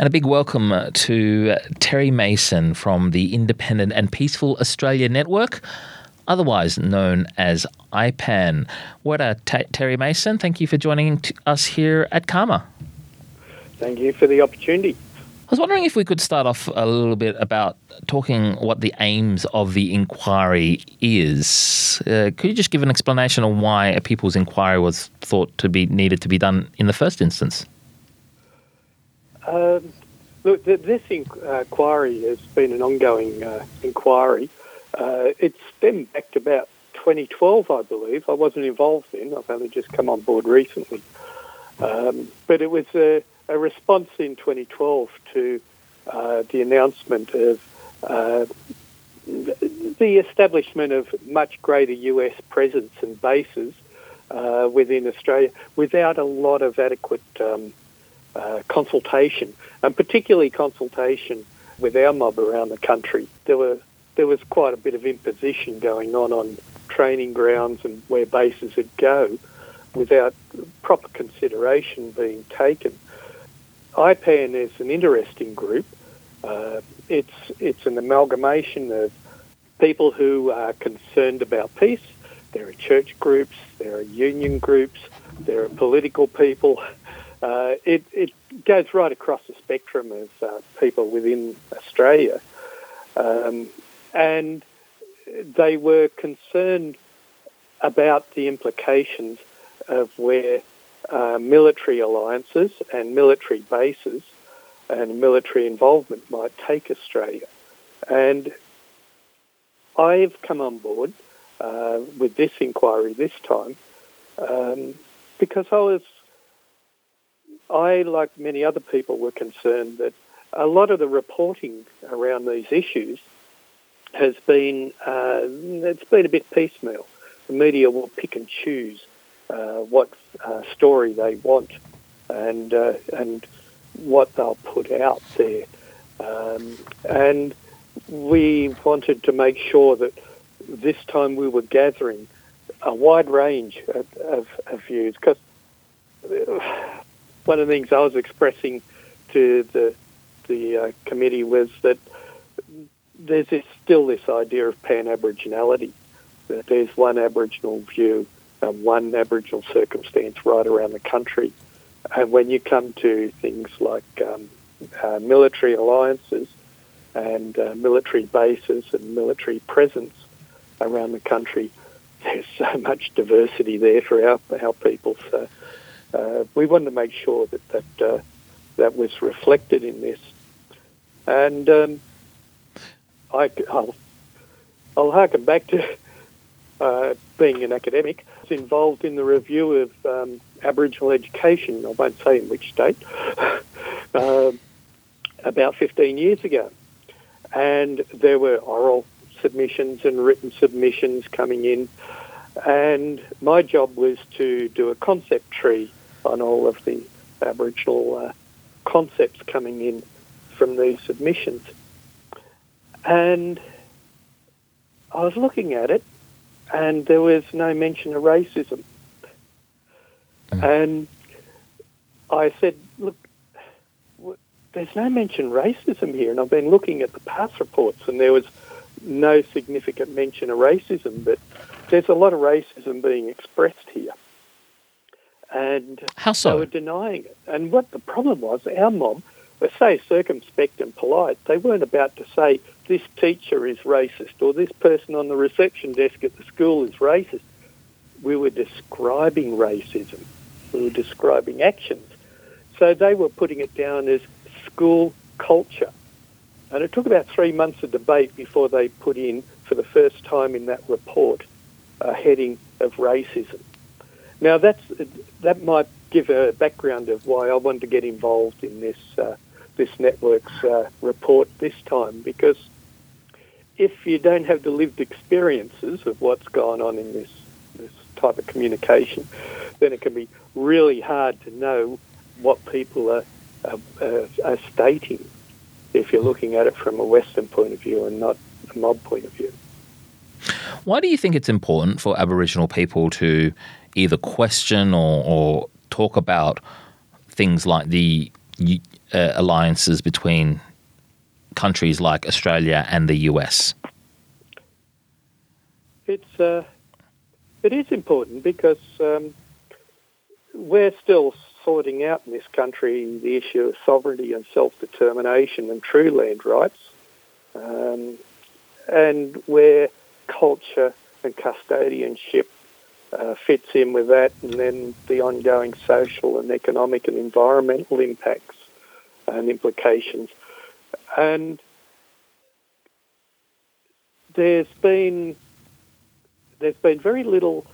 And a big welcome uh, to uh, Terry Mason from the Independent and Peaceful Australia Network, otherwise known as IPAN. What a t- Terry Mason, thank you for joining t- us here at CAAMA. Thank you for the opportunity. I was wondering if we could start off a little bit about talking what the aims of the inquiry is. Uh, could you just give an explanation on why a people's inquiry was thought to be needed to be done in the first instance? Um, look, this inquiry has been an ongoing uh, inquiry. Uh, it's been back to about 2012, I believe. I wasn't involved then. I've only just come on board recently. Um, but it was a, a, response in 2012 to uh, the announcement of uh, the establishment of much greater US presence and bases uh, within Australia without a lot of adequate um, uh, consultation, and particularly consultation with our mob around the country. There were there was quite a bit of imposition going on on training grounds and where bases would go without proper consideration being taken. IPAN is an interesting group. Uh, it's it's an amalgamation of people who are concerned about peace. There are church groups, there are union groups, there are political people. Uh, it, it goes right across the spectrum of uh, people within Australia. Um, and they were concerned about the implications of where uh, military alliances and military bases and military involvement might take Australia. And I've come on board uh, with this inquiry this time um, because I was, I, like many other people, were concerned that a lot of the reporting around these issues has been, uh, it's been a bit piecemeal. The media will pick and choose uh, what uh, story they want and, uh, and what they'll put out there. Um, and we wanted to make sure that this time we were gathering a wide range of, of, of views because one of the things I was expressing to the the uh, committee was that there's this, still this idea of pan-Aboriginality, that there's one Aboriginal view and one Aboriginal circumstance right around the country. And when you come to things like um, uh, military alliances and uh, military bases and military presence around the country, there's so much diversity there for our, our people. So uh, we wanted to make sure that that, uh, that was reflected in this. And um, I, will I'll harken back to uh, being an academic. I was involved in the review of um, Aboriginal education, I won't say in which state, uh, about 15 years ago. And there were oral submissions and written submissions coming in. And my job was to do a concept tree on all of the Aboriginal uh, concepts coming in from these submissions. And I was looking at it, and there was no mention of racism. Mm. And I said, look, there's no mention of racism here. And I've been looking at the past reports, and there was no significant mention of racism, but there's a lot of racism being expressed here. And How so? they were denying it. And what the problem was, our mob were say circumspect and polite. They weren't about to say this teacher is racist or this person on the reception desk at the school is racist. We were describing racism. We were describing actions. So they were putting it down as school culture. And it took about three months of debate before they put in, for the first time in that report, a heading of racism. Now, that's, that might give a background of why I wanted to get involved in this, uh, this network's uh, report this time, because if you don't have the lived experiences of what's gone on in this, this type of communication, then it can be really hard to know what people are, are, are stating if you're looking at it from a Western point of view and not a mob point of view. Why do you think it's important for Aboriginal people to either question or, or talk about things like the uh, alliances between countries like Australia and the US? It's uh, it is important because um, we're still sorting out in this country the issue of sovereignty and self-determination and true land rights, um, and where culture and custodianship uh, fits in with that, and then the ongoing social and economic and environmental impacts and implications. And there's been there's been very little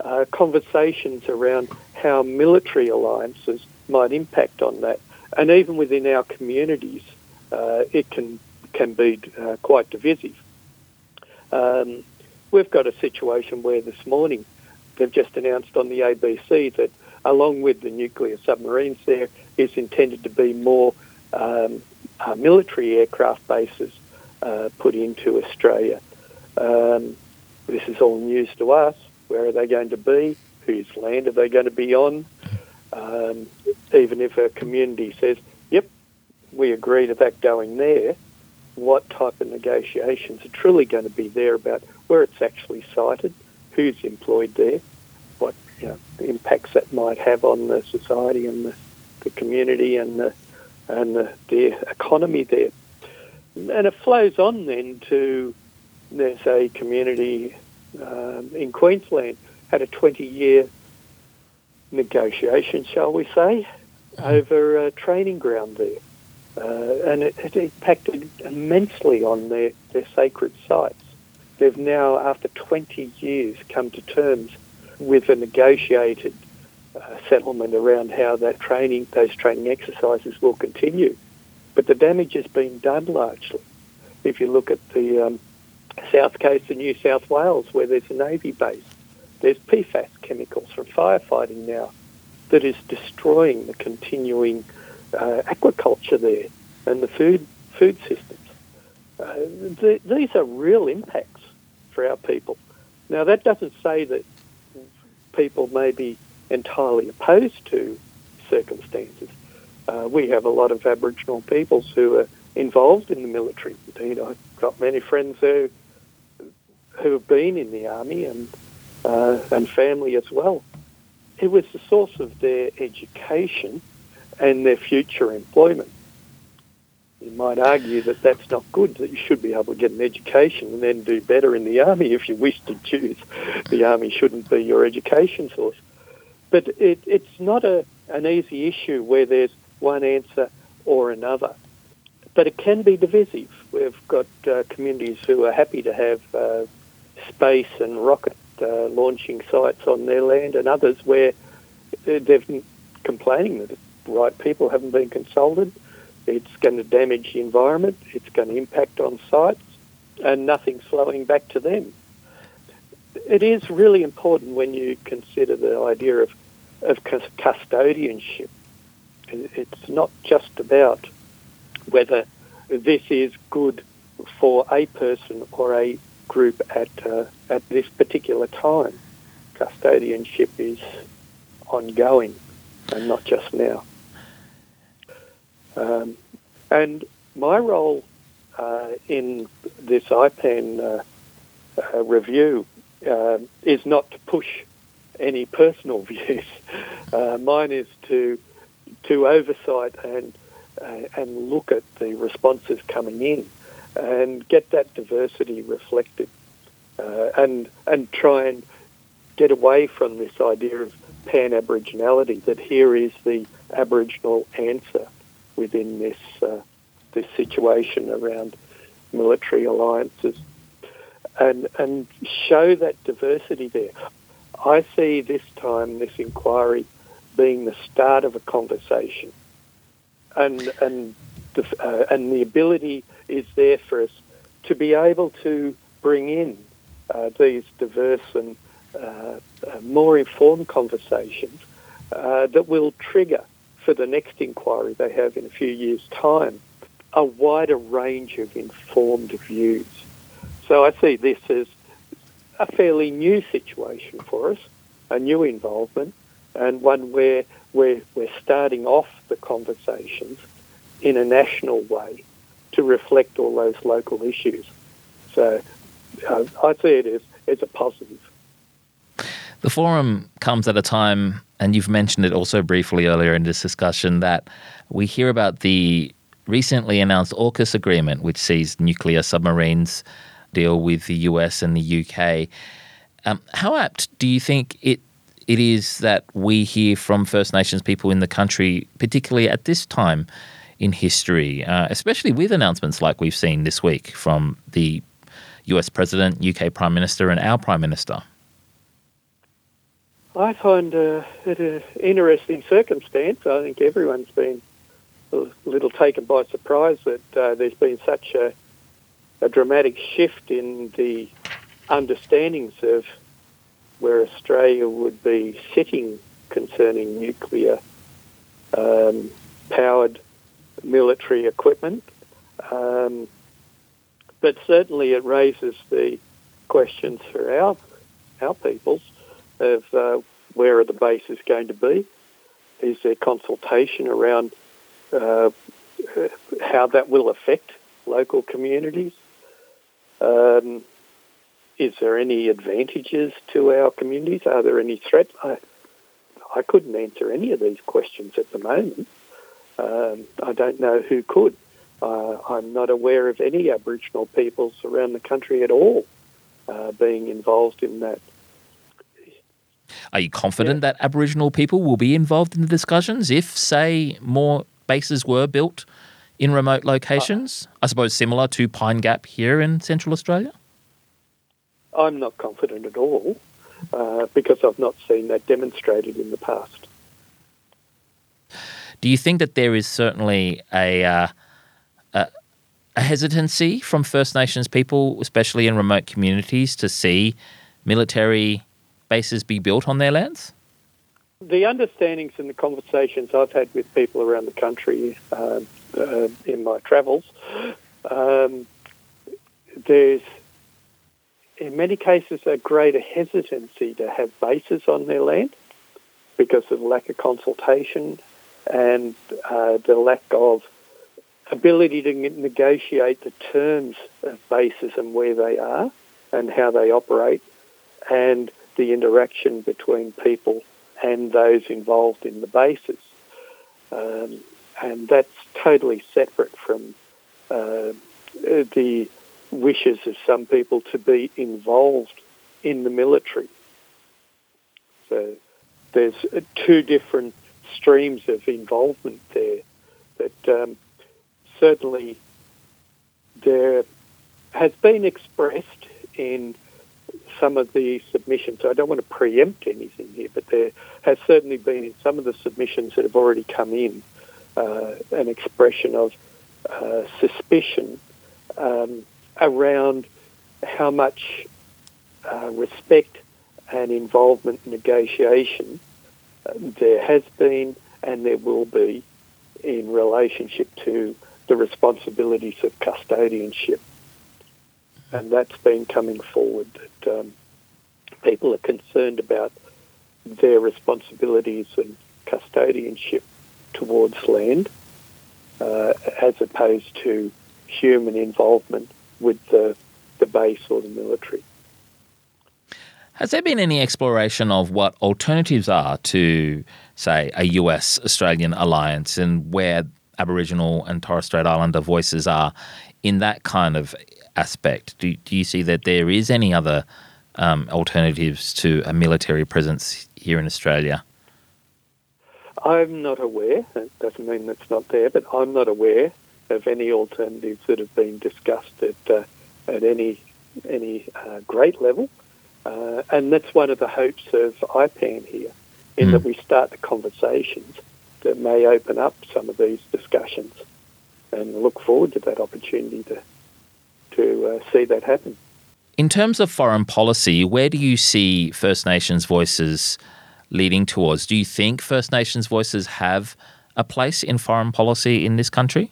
uh, conversations around how military alliances might impact on that, and even within our communities, uh, it can can be uh, quite divisive. Um, we've got a situation where this morning they've just announced on the ABC that along with the nuclear submarines there is intended to be more um, uh, military aircraft bases uh, put into Australia. Um, this is all news to us. Where are they going to be? Whose land are they going to be on? Um, even if a community says, yep, we agree to that going there, what type of negotiations are truly going to be there about where it's actually sited, who's employed there, what you know, impacts that might have on the society and the, the community and the, and the, the economy there. And it flows on then to there's a community um, in Queensland had a 20 year negotiation, shall we say, over a training ground there. Uh, and it, it, impacted immensely on their, their sacred sites. They've now, after 20 years, come to terms with a negotiated uh, settlement around how that training, those training exercises will continue. But the damage has been done largely. If you look at the um, south coast of New South Wales, where there's a Navy base, there's PFAS chemicals from firefighting now that is destroying the continuing uh, aquaculture there and the food food systems. Uh, th- these are real impacts for our people. Now, that doesn't say that people may be entirely opposed to circumstances. Uh, we have a lot of Aboriginal peoples who are involved in the military. Indeed, I've got many friends who who have been in the army and uh, and family as well. It was the source of their education and their future employment. You might argue that that's not good, that you should be able to get an education and then do better in the army if you wish to choose. The army shouldn't be your education source. But it, it's not a, an easy issue where there's one answer or another. But it can be divisive. We've got uh, communities who are happy to have uh, space and rocket uh, launching sites on their land, and others where they've been complaining that the right people haven't been consulted. It's going to damage the environment. It's going to impact on sites, and nothing's flowing back to them. It is really important when you consider the idea of, of custodianship. It's not just about whether this is good for a person or a group at uh, at this particular time. Custodianship is ongoing and not just now. Um, and my role uh, in this IPAN uh, uh, review uh, is not to push any personal views. Uh, mine is to to oversight and and look at the responses coming in and get that diversity reflected and and try and get away from this idea of pan Aboriginality that here is the Aboriginal answer within this uh, this situation around military alliances and and show that diversity there. I see this time this inquiry being the start of a conversation and and the, uh, and the ability is there for us to be able to bring in uh, these diverse and uh, uh more informed conversations uh, that will trigger for the next inquiry they have in a few years' time a wider range of informed views. So I see this as a fairly new situation for us, a new involvement, and one where we're, we're starting off the conversations in a national way to reflect all those local issues. So uh, I see it as, as a positive. The forum comes at a time, and you've mentioned it also briefly earlier in this discussion, that we hear about the recently announced AUKUS agreement, which sees nuclear submarines deal with the US and the UK. Um, how apt do you think it it is that we hear from First Nations people in the country, particularly at this time in history, uh, especially with announcements like we've seen this week from the US President, UK Prime Minister, and our Prime Minister? I find uh, it an interesting circumstance. I think everyone's been a little taken by surprise that uh, there's been such a, a dramatic shift in the understandings of where Australia would be sitting concerning nuclear um, powered military equipment. Um, but certainly it raises the questions for our our peoples of uh, where are the bases going to be? Is there consultation around uh, how that will affect local communities? Um, is there any advantages to our communities? Are there any threats? I, I couldn't answer any of these questions at the moment. Um, I don't know who could. Uh, I'm not aware of any Aboriginal peoples around the country at all uh, being involved in that. Are you confident yeah. that Aboriginal people will be involved in the discussions if, say, more bases were built in remote locations? Uh, I suppose similar to Pine Gap here in Central Australia? I'm not confident at all uh, because I've not seen that demonstrated in the past. Do you think that there is certainly a, uh, a, a hesitancy from First Nations people, especially in remote communities, to see military bases be built on their lands? The understandings and the conversations I've had with people around the country uh, uh, in my travels, um, there's in many cases a greater hesitancy to have bases on their land because of the lack of consultation and uh, the lack of ability to negotiate the terms of bases and where they are and how they operate and the interaction between people and those involved in the bases. Um, and that's totally separate from uh, the wishes of some people to be involved in the military. So there's two different streams of involvement there. But um, certainly there has been expressed in some of the submissions. I don't want to preempt anything here, but there has certainly been in some of the submissions that have already come in uh, an expression of uh, suspicion um, around how much uh, respect and involvement in negotiation uh, there has been and there will be in relationship to the responsibilities of custodianship. And that's been coming forward that um, people are concerned about their responsibilities and custodianship towards land uh, as opposed to human involvement with the, the base or the military. Has there been any exploration of what alternatives are to, say, a US Australian alliance and where Aboriginal and Torres Strait Islander voices are in that kind of aspect? Do, do you see that there is any other um, alternatives to a military presence here in Australia? I'm not aware. That doesn't mean it's not there, but I'm not aware of any alternatives that have been discussed at uh, at any any uh, great level. Uh, and that's one of the hopes of IPAN here, in mm. that we start the conversations that may open up some of these discussions, and look forward to that opportunity to to uh, see that happen. In terms of foreign policy, where do you see First Nations voices leading towards? Do you think First Nations voices have a place in foreign policy in this country?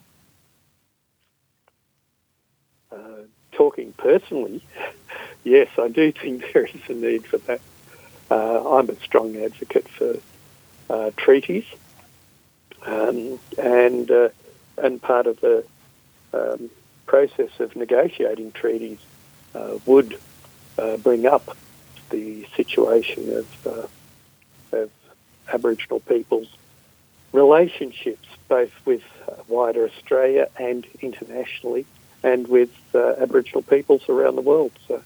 talking personally, yes, I do think there is a need for that. Uh, I'm a strong advocate for uh, treaties, um, and uh, and part of the um, process of negotiating treaties uh, would uh, bring up the situation of, uh, of Aboriginal peoples' relationships, both with wider Australia and internationally, and with uh, Aboriginal peoples around the world. So,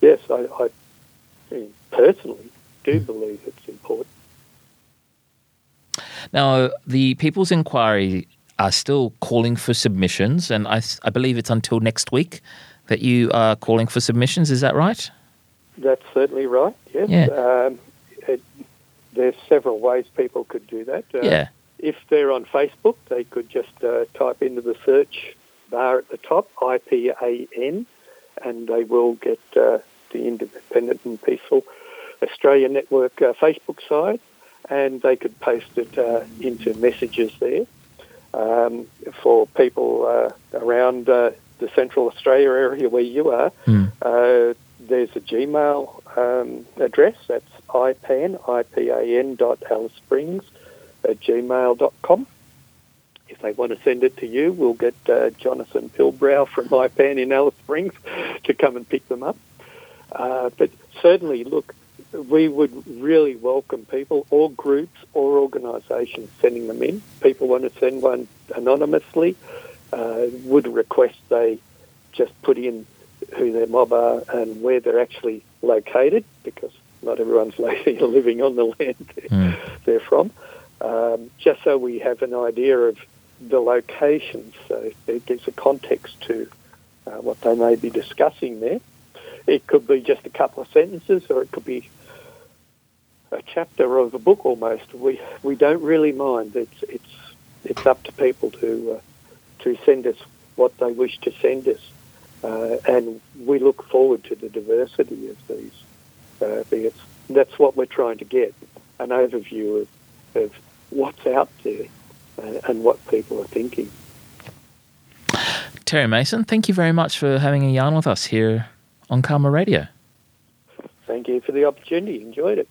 yes, I, I personally do believe it's important. Now, the People's Inquiry are still calling for submissions, and I, I believe it's until next week that you are calling for submissions. Is that right? That's certainly right. Yes. Yeah. Um, it, there's several ways people could do that. Uh, yeah. If they're on Facebook, they could just uh, type into the search bar at the top IPAN, and they will get uh, the Independent and Peaceful Australia Network uh, Facebook site, and they could post it uh, into messages there. Um, for people uh, around the Central Australia area where you are, mm there's a Gmail um, address. That's ipan, I-P-A-N dot Alice Springs at gmail.com. If they want to send it to you, we'll get uh, Jonathan Pilbrow from IPAN in Alice Springs to come and pick them up. Uh, but certainly, look, we would really welcome people or groups or organisations sending them in. People want to send one anonymously, uh, would request they just put in who their mob are and where they're actually located, because not everyone's living on the land mm. they're from, um, just so we have an idea of the location So it gives a context to uh, what they may be discussing there. It could be just a couple of sentences, or it could be a chapter of a book almost. We we don't really mind. It's it's it's up to people to uh, to send us what they wish to send us. Uh, and we look forward to the diversity of these uh, because that's what we're trying to get an overview of, of what's out there uh, and what people are thinking. Terry Mason, thank you very much for having a yarn with us here on CAAMA Radio. Thank you for the opportunity. Enjoyed it.